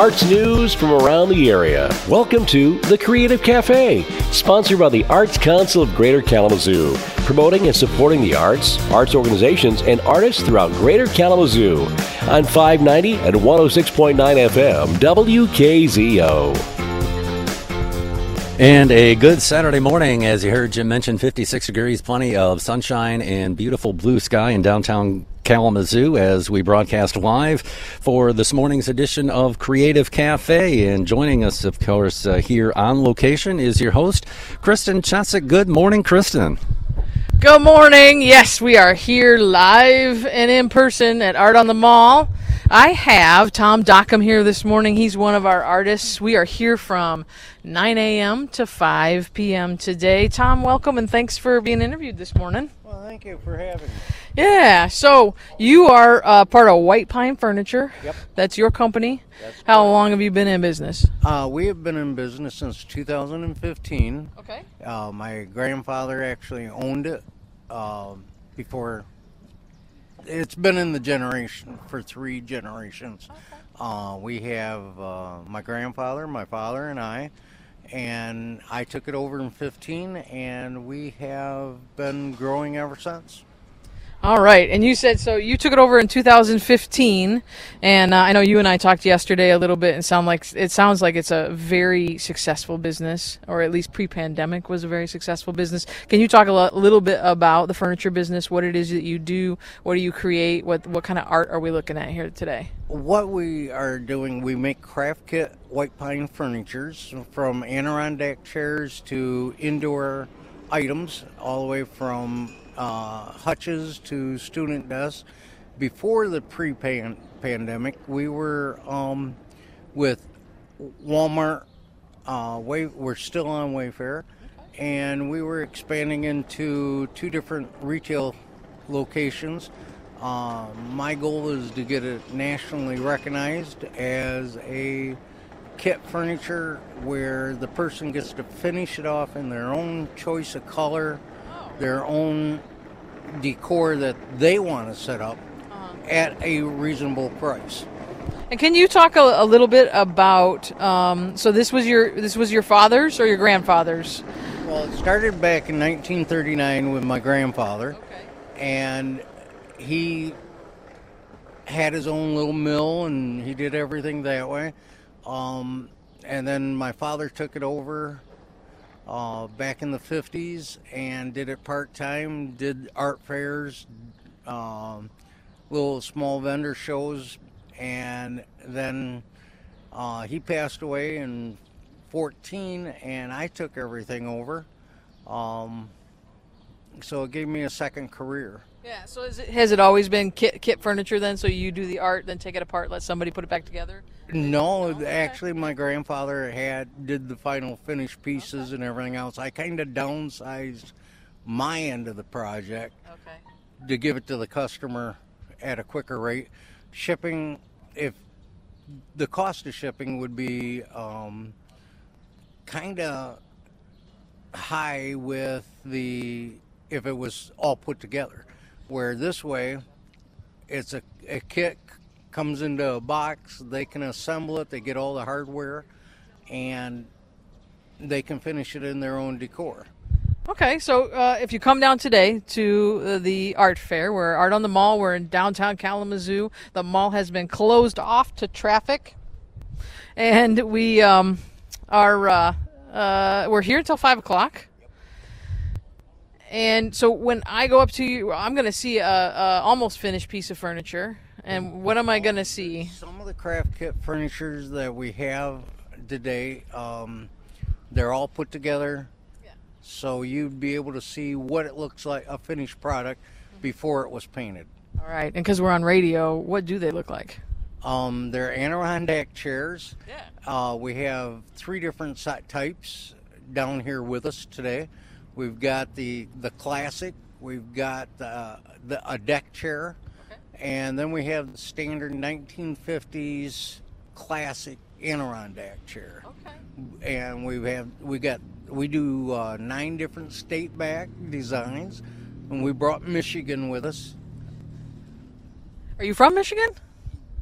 arts news from around the area. Welcome to The Creative Cafe, sponsored by the Arts Council of Greater Kalamazoo, promoting and supporting the arts, arts organizations, and artists throughout Greater Kalamazoo on 590 and 106.9 FM WKZO. And a good Saturday morning, as you heard Jim mention, 56 degrees, plenty of sunshine and beautiful blue sky in downtown Kalamazoo as we broadcast live for this morning's edition of Creative Cafe. And joining us, of course, uh, here on location is your host, Kristen Chesick. Good morning, Kristen. Good morning. Yes, we are here live and in person at Art on the Mall. I have Tom Dockham here this morning. He's one of our artists. We are here from 9 a.m. to 5 p.m. today. Tom, welcome and thanks for being interviewed this morning. Well, thank you for having me. Yeah, so you are uh, part of White Pine Furniture. Yep. That's your company. That's How long have you been in business? Uh, we have been in business since 2015. Okay. Uh, my grandfather actually owned it uh, before. It's been in the generation for three generations. Uh, we have uh, my grandfather, my father, and I, and I took it over in 15, and we have been growing ever since. All right, and you said so. You took it over in 2015, and uh, I know you and I talked yesterday a little bit, and sound like it sounds like it's a very successful business, or at least pre-pandemic was a very successful business. Can you talk a little bit about the furniture business? What it is that you do? What do you create? What what kind of art are we looking at here today? What we are doing, we make craft kit white pine furnitures from Adirondack chairs to indoor items, all the way from uh, hutches to student desks. Before the pre-pandemic, we were um, with Walmart. Uh, way, we're still on Wayfair, and we were expanding into two different retail locations. Uh, my goal is to get it nationally recognized as a kit furniture where the person gets to finish it off in their own choice of color, their own decor that they want to set up at a reasonable price. And can you talk a, a little bit about? Um, so this was your this was your father's or your grandfather's? Well, it started back in 1939 with my grandfather, and he had his own little mill and he did everything that way. Um, and then my father took it over uh, back in the 50s and did it part time, did art fairs, um, little small vendor shows, and then uh, he passed away in 14 and I took everything over. Um, so it gave me a second career. Yeah. So it, has it always been kit kit furniture then? So you do the art, then take it apart, let somebody put it back together. No, actually, my grandfather had did the final finish pieces and everything else. I kind of downsized my end of the project Okay. to give it to the customer at a quicker rate. Shipping, if the cost of shipping would be um, kind of high with the if it was all put together. Where this way, it's a, a kit comes into a box. They can assemble it. They get all the hardware, and they can finish it in their own decor. Okay, so uh, if you come down today to uh, the art fair, we're Art on the Mall. We're in downtown Kalamazoo. The mall has been closed off to traffic, and we um, are uh, uh, we're here until five o'clock. And so when I go up to you, I'm going to see a, a almost finished piece of furniture. And what am I going to see? Some of the craft kit furnitures that we have today, um, they're all put together, so you'd be able to see what it looks like a finished product before it was painted. All right, and because we're on radio, what do they look like? Um, they're Adirondack chairs. Yeah. Uh, we have three different types down here with us today. We've got the the classic. We've got uh, the a deck chair, and then we have the standard 1950s classic Adirondack chair. Okay. And we have we got we do uh, nine different state back designs, and we brought Michigan with us. Are you from Michigan?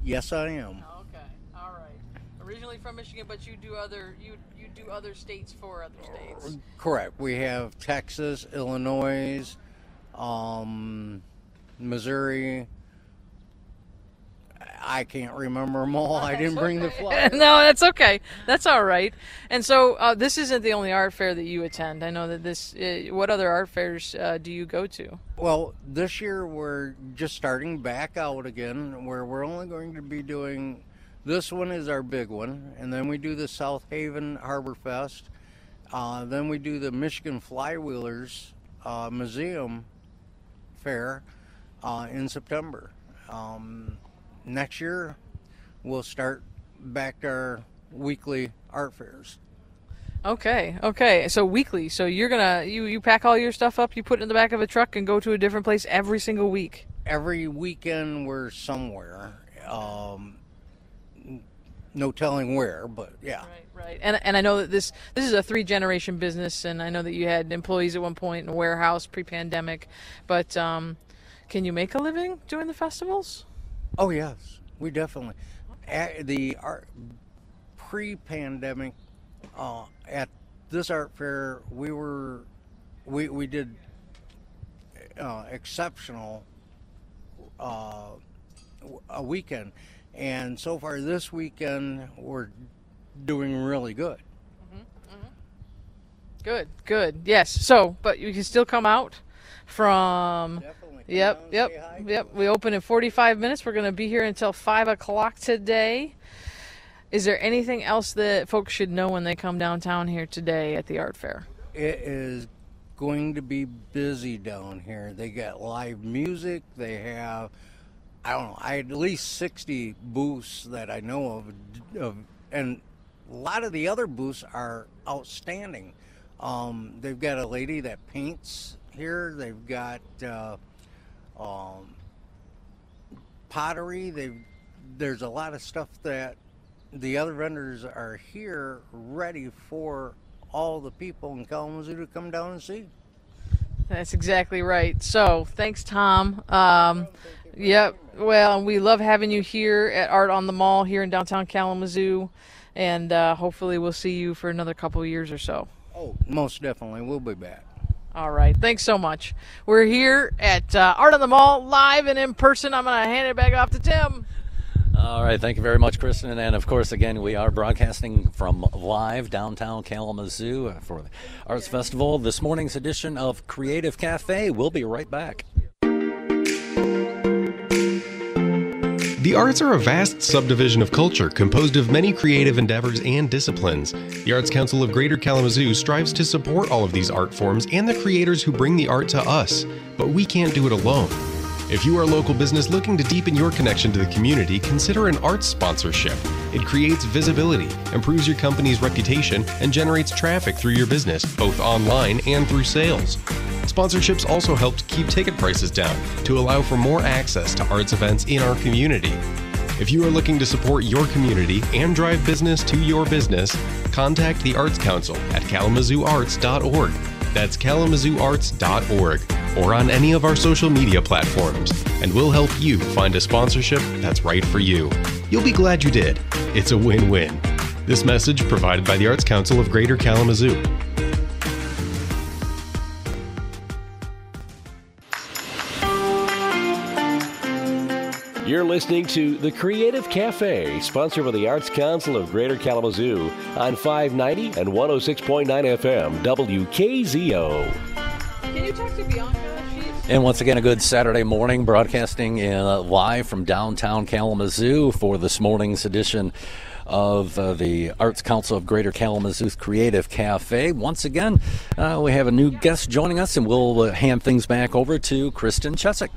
Yes, I am. Okay. All right. originally from Michigan, but you do other you you do other states for other states. Correct. We have Texas, Illinois, um, Missouri. I can't remember them all. I didn't bring the flyer. no, that's okay. That's all right. And so uh, this isn't the only art fair that you attend. I know that this. Uh, what other art fairs uh, do you go to? Well, this year we're just starting back out again, where we're only going to be doing. This one is our big one, and then we do the South Haven Harbor Fest. Uh, then we do the Michigan Flywheelers uh, Museum Fair uh, in September. Um, next year, we'll start back our weekly art fairs. Okay, okay. So weekly. So you're gonna you you pack all your stuff up, you put it in the back of a truck, and go to a different place every single week. Every weekend we're somewhere. Um, no telling where, but yeah. Right, right. And and I know that this this is a three generation business, and I know that you had employees at one point in a warehouse pre pandemic, but um, can you make a living doing the festivals? Oh yes, we definitely. At the art pre-pandemic, uh, at this art fair, we were we we did uh, exceptional uh, a weekend, and so far this weekend we're doing really good. Good, good. Yes. So, but you can still come out from. Yep, yep, yep. We open in 45 minutes. We're going to be here until 5 o'clock today. Is there anything else that folks should know when they come downtown here today at the art fair? It is going to be busy down here. They got live music. They have, I don't know, I at least 60 booths that I know of, of and a lot of the other booths are outstanding. Um, they've got a lady that paints here. They've got uh, um, pottery. They've there's a lot of stuff that the other vendors are here ready for all the people in Kalamazoo to come down and see. That's exactly right. So, thanks, Tom. Um, yep. Well, we love having you here at Art on the Mall here in downtown Kalamazoo, and uh, hopefully, we'll see you for another couple of years or so. Oh, most definitely, we'll be back. All right. Thanks so much. We're here at uh, Art on the Mall, live and in person. I'm going to hand it back off to Tim. All right, thank you very much, Kristen. And of course, again, we are broadcasting from live downtown Kalamazoo for the Arts Festival. This morning's edition of Creative Cafe. We'll be right back. The arts are a vast subdivision of culture composed of many creative endeavors and disciplines. The Arts Council of Greater Kalamazoo strives to support all of these art forms and the creators who bring the art to us, but we can't do it alone. If you are a local business looking to deepen your connection to the community, consider an arts sponsorship. It creates visibility, improves your company's reputation, and generates traffic through your business, both online and through sales. Sponsorships also help to keep ticket prices down to allow for more access to arts events in our community. If you are looking to support your community and drive business to your business, contact the Arts Council at kalamazooarts.org. That's kalamazooarts.org or on any of our social media platforms, and we'll help you find a sponsorship that's right for you. You'll be glad you did. It's a win win. This message provided by the Arts Council of Greater Kalamazoo. You're listening to The Creative Cafe, sponsored by the Arts Council of Greater Kalamazoo on 590 and 106.9 FM, WKZO. Can you talk to Bianca? She's And once again, a good Saturday morning, broadcasting uh, live from downtown Kalamazoo for this morning's edition of uh, the Arts Council of Greater Kalamazoo's Creative Cafe. Once again, uh, we have a new guest joining us, and we'll uh, hand things back over to Kristen Chesick.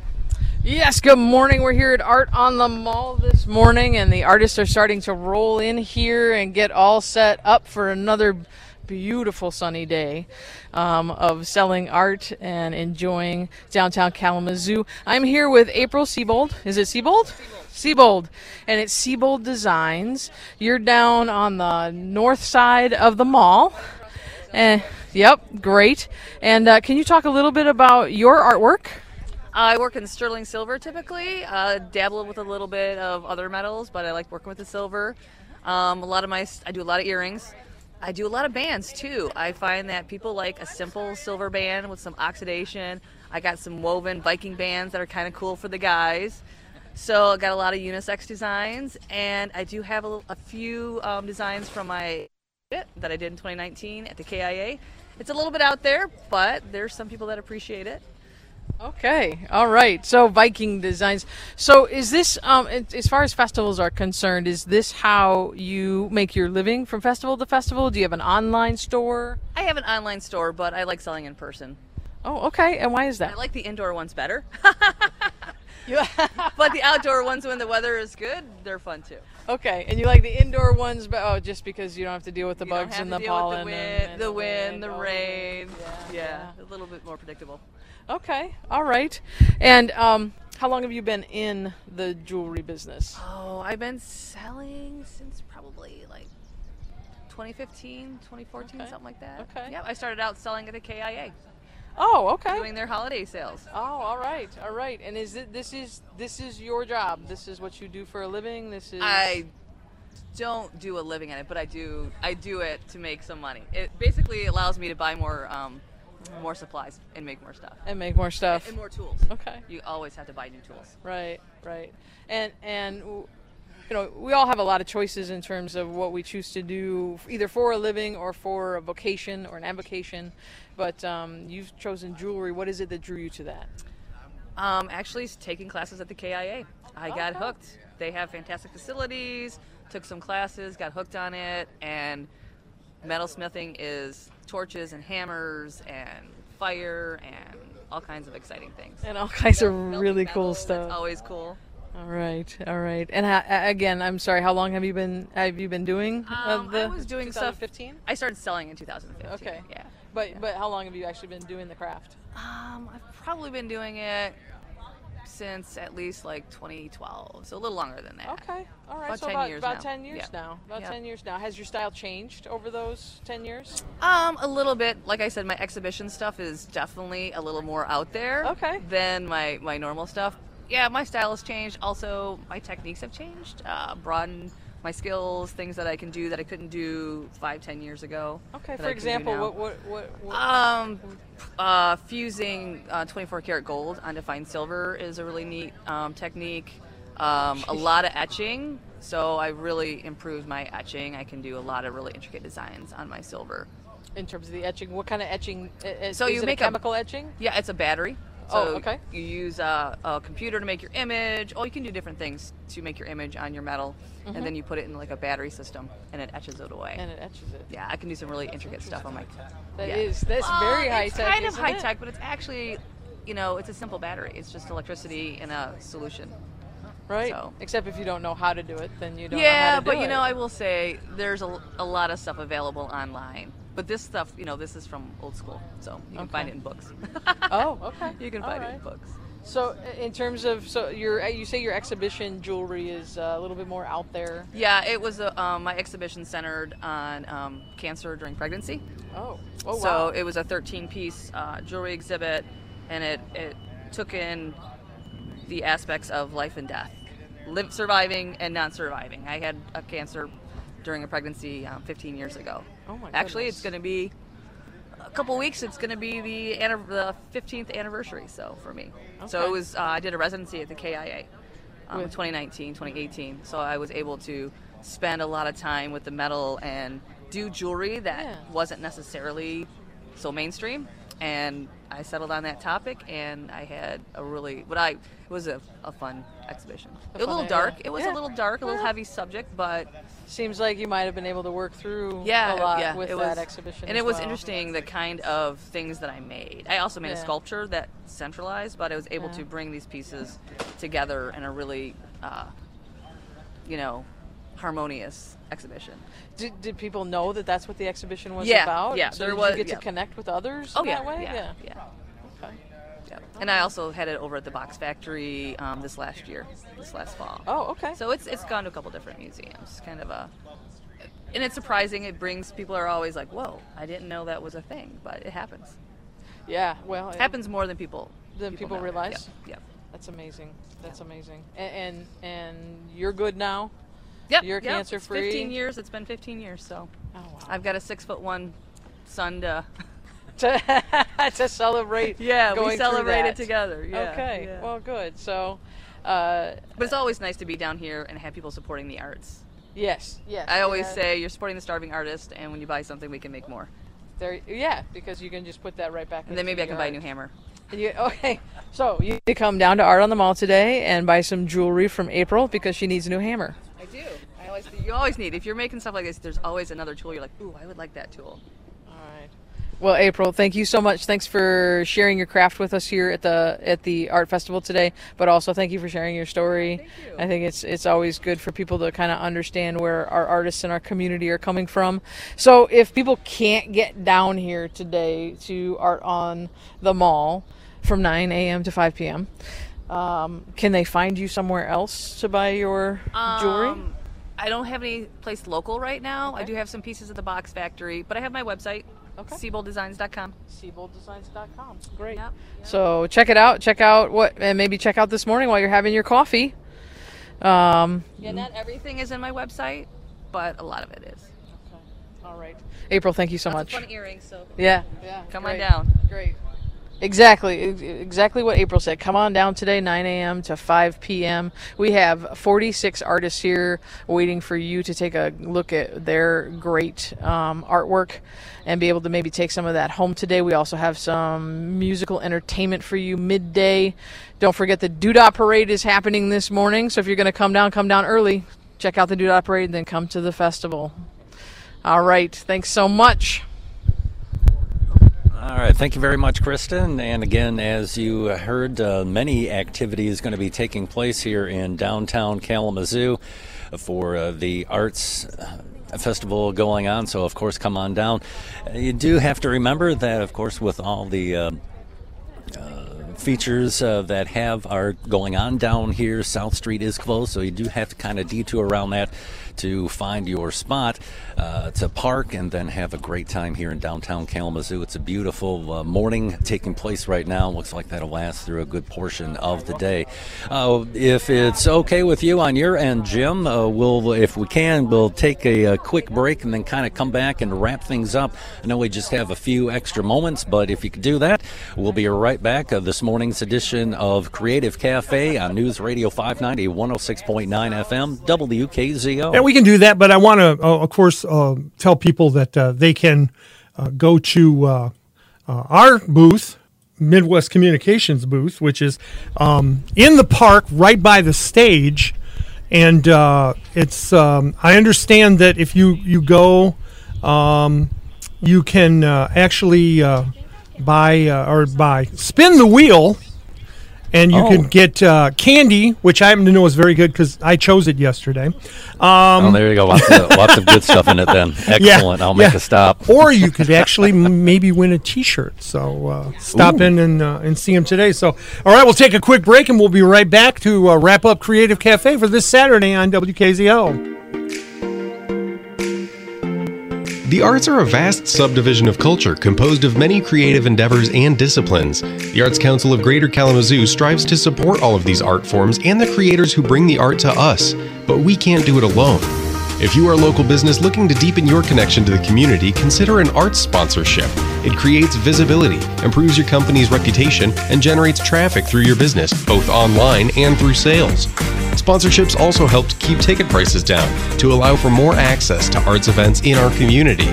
Yes, good morning. We're here at Art on the Mall this morning, and the artists are starting to roll in here and get all set up for another beautiful sunny day um, of selling art and enjoying downtown Kalamazoo. I'm here with April Seybold. Is it Seybold? Seybold. And it's Seybold Designs. You're down on the north side of the mall. And, yep, great. And uh, can you talk a little bit about your artwork? I work in sterling silver typically. Uh, dabble with a little bit of other metals, but I like working with the silver. Um, a lot of my, I do a lot of earrings. I do a lot of bands too. I find that people like a simple silver band with some oxidation. I got some woven Viking bands that are kind of cool for the guys. So I got a lot of unisex designs, and I do have a, a few um, designs from my that I did in 2019 at the KIA. It's a little bit out there, but there's some people that appreciate it. Okay, all right. So Viking designs. So is this, um, as far as festivals are concerned, is this how you make your living from festival to festival? Do you have an online store? I have an online store, but I like selling in person. Oh, okay. And why is that? I like the indoor ones better. but the outdoor ones, when the weather is good, they're fun too. Okay, and you like the indoor ones, but oh, just because you don't have to deal with the You bugs and the pollen, the and- wind, and the wind, the rain. Yeah, Yeah, a little bit more predictable. Okay, all right. And um, how long have you been in the jewelry business? Oh, I've been selling since probably like 2015, 2014, Okay. something like that. Okay. Yeah, I started out selling at the KIA, Oh, okay. doing their holiday sales. Oh, all right, all right. And is it this is this is your job? This is what you do for a living? This is I don't do a living in it, but I do I do it to make some money. It basically allows me to buy more um, more supplies and make more stuff and make more stuff. and more tools. Okay. You always have to buy new tools. Right, right. And and you know, we all have a lot of choices in terms of what we choose to do, either for a living or for a vocation or an avocation. But um, you've chosen jewelry. What is it that drew you to that? Um, actually, taking classes at the KIA. I got Okay. hooked. They have fantastic facilities. Took some classes, got hooked on it, and metalsmithing is torches and hammers and fire and all kinds of exciting things. And all kinds of really cool that's stuff. always cool. All right, all right. And ha- again, I'm sorry. How long have you been have you been doing? uh, Um, the I was doing stuff. 2015. I started selling in 2015. Okay. Yeah. But but how long have you actually been doing the craft? Um, I've probably been doing it since at least like 2012, so a little longer than that. Okay, all right. About so 10 about, years about now. ten years Yeah. now. About Yeah. ten years now. Has your style changed over those ten years? Um, a little bit. Like I said, my exhibition stuff is definitely a little more out there. Okay. Than my my normal stuff. Yeah, my style has changed. Also, my techniques have changed. Uh, broadened my skills, things that I can do that I couldn't do five, ten years ago. Okay. For I can do example, what what what? what Um, uh, fusing uh, 24 karat gold onto fine silver is a really neat um, technique. Um, a lot of etching, so I really improved my etching. I can do a lot of really intricate designs on my silver. in terms of the etching, what kind of etching? i- Is, So you it make a a- chemical etching? Yeah, it's a battery. So Oh, okay. You use a, a computer to make your image. Oh, you can do different things to make your image on your metal, and then you put it in like a battery system, and it etches it away. Mm-hmm. And it etches it. yeah, I can do some really intricate stuff on my. That yeah. is that's Well, very high tech. it's kind of high tech, but it's actually, you know, it's a simple battery. It's just electricity in a solution. right? so. Except if you don't know how to do it, then you don't. yeah, but you it. know, I will say there's a, a lot of stuff available online. But this stuff, you know, this is from old school, so you can find it in books. Oh, okay. you can find it in books. So, in terms of so your you say your exhibition jewelry is uh, a little bit more out there. Yeah, it was a, um, my exhibition centered on um, cancer during pregnancy. Oh, oh so wow. it was a 13 piece uh, jewelry exhibit, and it, it took in the aspects of life and death, live, surviving and non surviving. I had a cancer during a pregnancy um, 15 years ago. Oh my Actually, goodness. it's going to be a couple weeks. It's going to be the, the 15th anniversary. So for me, so it was. Uh, I did a residency at the KIA, um, in With- 2019, 2018. So I was able to spend a lot of time with the metal and do jewelry that Yeah. wasn't necessarily so mainstream. And I settled on that topic, and I had a really what I it was a, a fun exhibition. A It was a fun- little dark. It was Yeah. a little dark, a little heavy subject, but Seems like you might have been able to work through yeah, a lot yeah, with it that was, exhibition. And it was well. interesting the kind of things that I made. I also made Yeah. a sculpture that centralized, but I was able to bring these pieces together in a really, uh, you know, harmonious exhibition. Did, did people know that that's what the exhibition was Yeah, about? yeah, So there did was- you get yeah. to connect with others Oh yeah, that way? yeah, yeah. Okay. yeah. And I also had it over at the Box Factory um, this last year, this last fall. Oh, okay. So it's it's gone to a couple different museums. Kind of a, and it's surprising. It brings people are always like, "Whoa, I didn't know that was a thing," but it happens. yeah. Well, It happens more than people Than people know. realize? Yeah. yep. That's amazing. That's amazing. And, and and you're good now. Yep, You're yep, cancer it's free. 15 years. It's been 15 years, so Oh, wow. I've got a six foot one son to. to, to celebrate. Yeah, we celebrate it together. Yeah, okay, yeah. well, good. So, uh, but it's always nice to be down here and have people supporting the arts. yes, yes. I always yeah, say you're supporting the starving artist, and when you buy something, we can make more. there, yeah, because you can just put that right back. In. And then maybe I can the buy a new hammer. You, okay, so you need to come down to Art on the Mall today and buy some jewelry from April because she needs a new hammer. I do. I always. You always need. If you're making stuff like this, there's always another tool. You're like, ooh, I would like that tool. All right. Well, April, thank you so much. Thanks for sharing your craft with us here at the at the art festival today. But also, thank you for sharing your story. Thank you. I think it's it's always good for people to kind of understand where our artists in our community are coming from. So, if people can't get down here today to Art on the Mall from 9 a.m. to 5 p.m., um, can they find you somewhere else to buy your jewelry? I don't have any place local right now. I do have some pieces at the Box Factory, but I have my website, Okay. SeyboldDesigns.com. SeyboldDesigns.com. Great. Yep. So check it out. Check out what, and maybe check out this morning while you're having your coffee. Um, Yeah, not everything is in my website, but a lot of it is. Okay. All right. April, thank you so Lots much. of fun earrings, so Yeah. Yeah. come great. on down. Great. Exactly, exactly what April said. Come on down today, 9 a.m. to 5 p.m. We have 46 artists here waiting for you to take a look at their great um, artwork and be able to maybe take some of that home today. We also have some musical entertainment for you midday. Don't forget the Do-Dah Parade is happening this morning, so if you're going to come down, come down early. Check out the Do-Dah Parade, and then come to the festival. All right, thanks so much. All right, thank you very much, Kristen. And again, as you heard, uh, many activities going to be taking place here in downtown Kalamazoo for uh, the arts. uh, Festival going on, so of course, come on down. Uh, You do have to remember that, of course, with all the uh, features uh, that have are going on down here. South Street is closed, so you do have to kind of detour around that to find your spot uh, to park and then have a great time here in downtown Kalamazoo. It's a beautiful uh, morning taking place right now. Looks like that'll last through a good portion of the day. Uh, if it's okay with you on your end, Jim, uh, we'll, if we can, we'll take a, a quick break and then kind of come back and wrap things up. I know we just have a few extra moments, but if you could do that, we'll be right back. Uh, this morning's edition of Creative Cafe on News Radio 590, 106.9 FM, WKZO. Yeah, we can do that, but I want to, uh, of course, uh, tell people that uh, they can uh, go to uh, uh, our booth, Midwest Communications booth, which is um, in the park right by the stage. And it's, um, I understand that if you, you go, um, you can actually buy or buy, spin the wheel and you Oh. can get uh, candy, which I happen to know is very good because I chose it yesterday. Um, Oh, there you go. Lots of, lots of good stuff in it then. Excellent. I'll make yeah. a stop. or you could actually maybe win a T-shirt. So uh, stop in and uh, and see him today. So all right, we'll take a quick break and we'll be right back to uh, wrap up Creative Cafe for this Saturday on WKZO. The arts are a vast subdivision of culture composed of many creative endeavors and disciplines. The Arts Council of Greater Kalamazoo strives to support all of these art forms and the creators who bring the art to us, but we can't do it alone. If you are a local business looking to deepen your connection to the community, consider an arts sponsorship. It creates visibility, improves your company's reputation, and generates traffic through your business, both online and through sales. Sponsorships also help to keep ticket prices down to allow for more access to arts events in our community.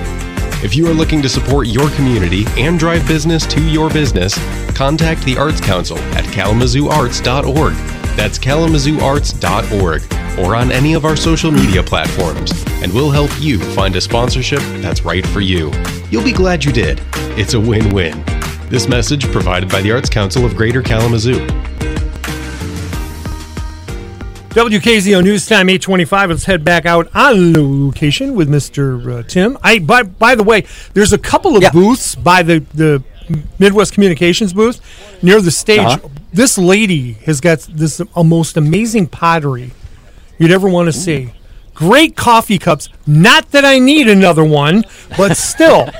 If you are looking to support your community and drive business to your business, contact the Arts Council at kalamazooarts.org. That's kalamazooarts.org or on any of our social media platforms, and we'll help you find a sponsorship that's right for you. You'll be glad you did. It's a win win. This message provided by the Arts Council of Greater Kalamazoo. WKZO News Time 825. Let's head back out on location with Mr. Uh, Tim. I by by the way, there's a couple of Yeah. booths by the the Midwest Communications booth near the stage. Uh-huh. This lady has got this a most amazing pottery you'd ever want to see. Great coffee cups. Not that I need another one, but still.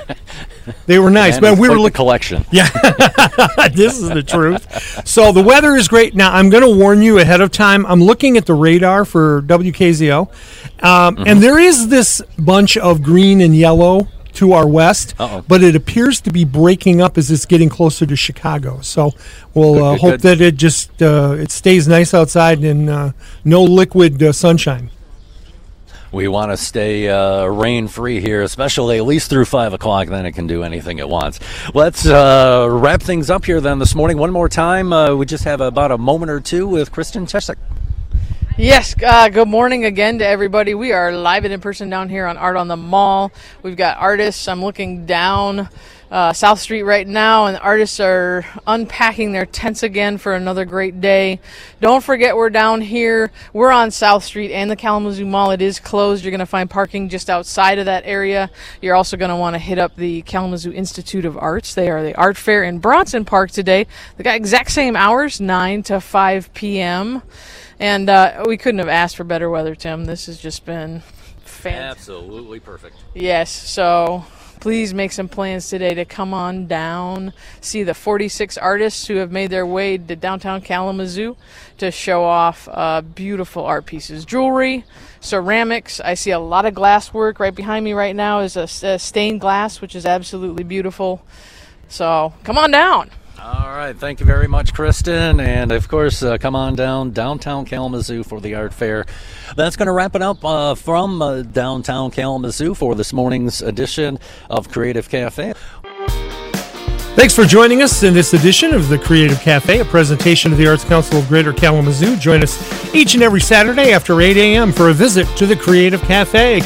They were nice, man. We were looking. collection. Yeah, this is the truth. So the weather is great. Now I'm going to warn you ahead of time. I'm looking at the radar for WKZO, um, Mm-hmm. and there is this bunch of green and yellow to our west, Uh-oh. but it appears to be breaking up as it's getting closer to Chicago. So we'll uh, good, hope good. that it just uh, it stays nice outside and uh, no liquid uh, sunshine. We want to stay uh, rain free here, especially at least through 5 o'clock. Then it can do anything it wants. Let's uh, wrap things up here then this morning. One more time. Uh, we just have about a moment or two with Kristen Chesek. Yes, uh, good morning again to everybody. We are live and in person down here on Art on the Mall. We've got artists. I'm looking down uh, South Street right now, and the artists are unpacking their tents again for another great day. Don't forget, we're down here. We're on South Street and the Kalamazoo Mall. It is closed. You're going to find parking just outside of that area. You're also going to want to hit up the Kalamazoo Institute of Arts. They are the art fair in Bronson Park today. They got exact same hours, 9 to 5 p.m. And uh, we couldn't have asked for better weather, Tim. This has just been fantastic. Absolutely perfect. Yes, so please make some plans today to come on down, see the 46 artists who have made their way to downtown Kalamazoo to show off uh, beautiful art pieces, jewelry, ceramics. I see a lot of glass work. Right behind me right now is a, a stained glass, which is absolutely beautiful. So come on down. All right. Thank you very much, Kristen. And of course, uh, come on down downtown Kalamazoo for the art fair. That's going to wrap it up uh, from uh, downtown Kalamazoo for this morning's edition of Creative Cafe. Thanks for joining us in this edition of the Creative Cafe, a presentation of the Arts Council of Greater Kalamazoo. Join us each and every Saturday after 8 a.m. for a visit to the Creative Cafe.